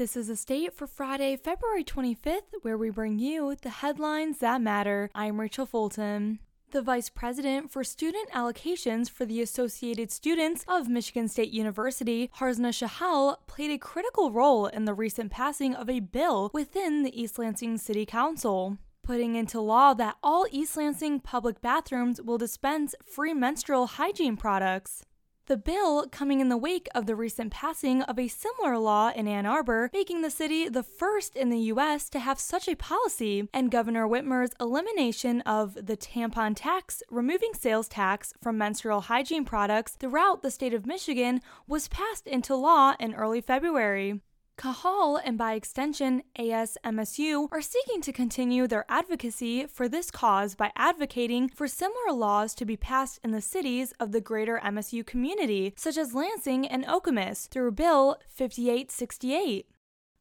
This is a state for Friday, February 25th, where we bring you the headlines that matter. I'm Rachel Fulton. The vice president for student allocations for the Associated Students of Michigan State University, Harzna Shahal, played a critical role in the recent passing of a bill within the East Lansing City Council putting into law that all East Lansing public bathrooms will dispense free menstrual hygiene products. The bill coming in the wake of the recent passing of a similar law in Ann Arbor, making the city the first in the U.S. to have such a policy, and Governor Whitmer's elimination of the tampon tax, removing sales tax from menstrual hygiene products throughout the state of Michigan, was passed into law in early February. Kahal and by extension ASMSU are seeking to continue their advocacy for this cause by advocating for similar laws to be passed in the cities of the greater MSU community, such as Lansing and Okemos, through Bill 5868.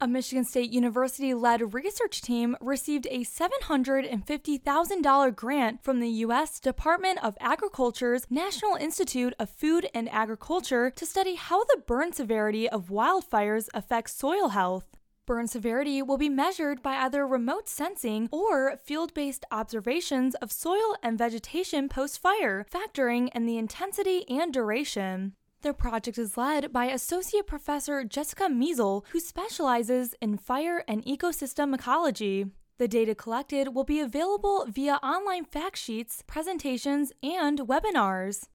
A Michigan State University led research team received a $750,000 grant from the U.S. Department of Agriculture's National Institute of Food and Agriculture to study how the burn severity of wildfires affects soil health. Burn severity will be measured by either remote sensing or field based observations of soil and vegetation post fire, factoring in the intensity and duration. The project is led by Associate Professor Jessica Miesel, who specializes in fire and ecosystem ecology. The data collected will be available via online fact sheets, presentations, and webinars.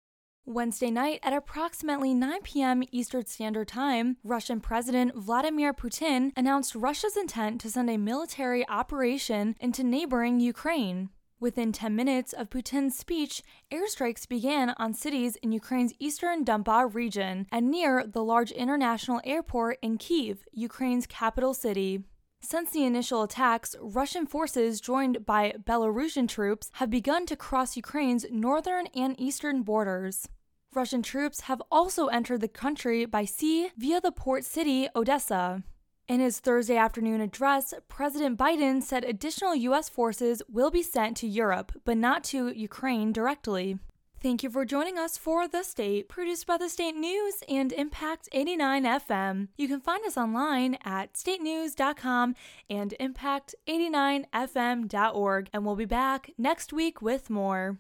Wednesday night at approximately 9 p.m. Eastern Standard Time, Russian President Vladimir Putin announced Russia's intent to send a military operation into neighboring Ukraine. Within 10 minutes of Putin's speech, airstrikes began on cities in Ukraine's eastern Donbas region and near the large international airport in Kiev, Ukraine's capital city. Since the initial attacks, Russian forces joined by Belarusian troops have begun to cross Ukraine's northern and eastern borders. Russian troops have also entered the country by sea via the port city Odessa. In his Thursday afternoon address, President Biden said additional U.S. forces will be sent to Europe, but not to Ukraine directly. Thank you for joining us for The State, produced by the State News and Impact 89 FM. You can find us online at statenews.com and impact89fm.org, and we'll be back next week with more.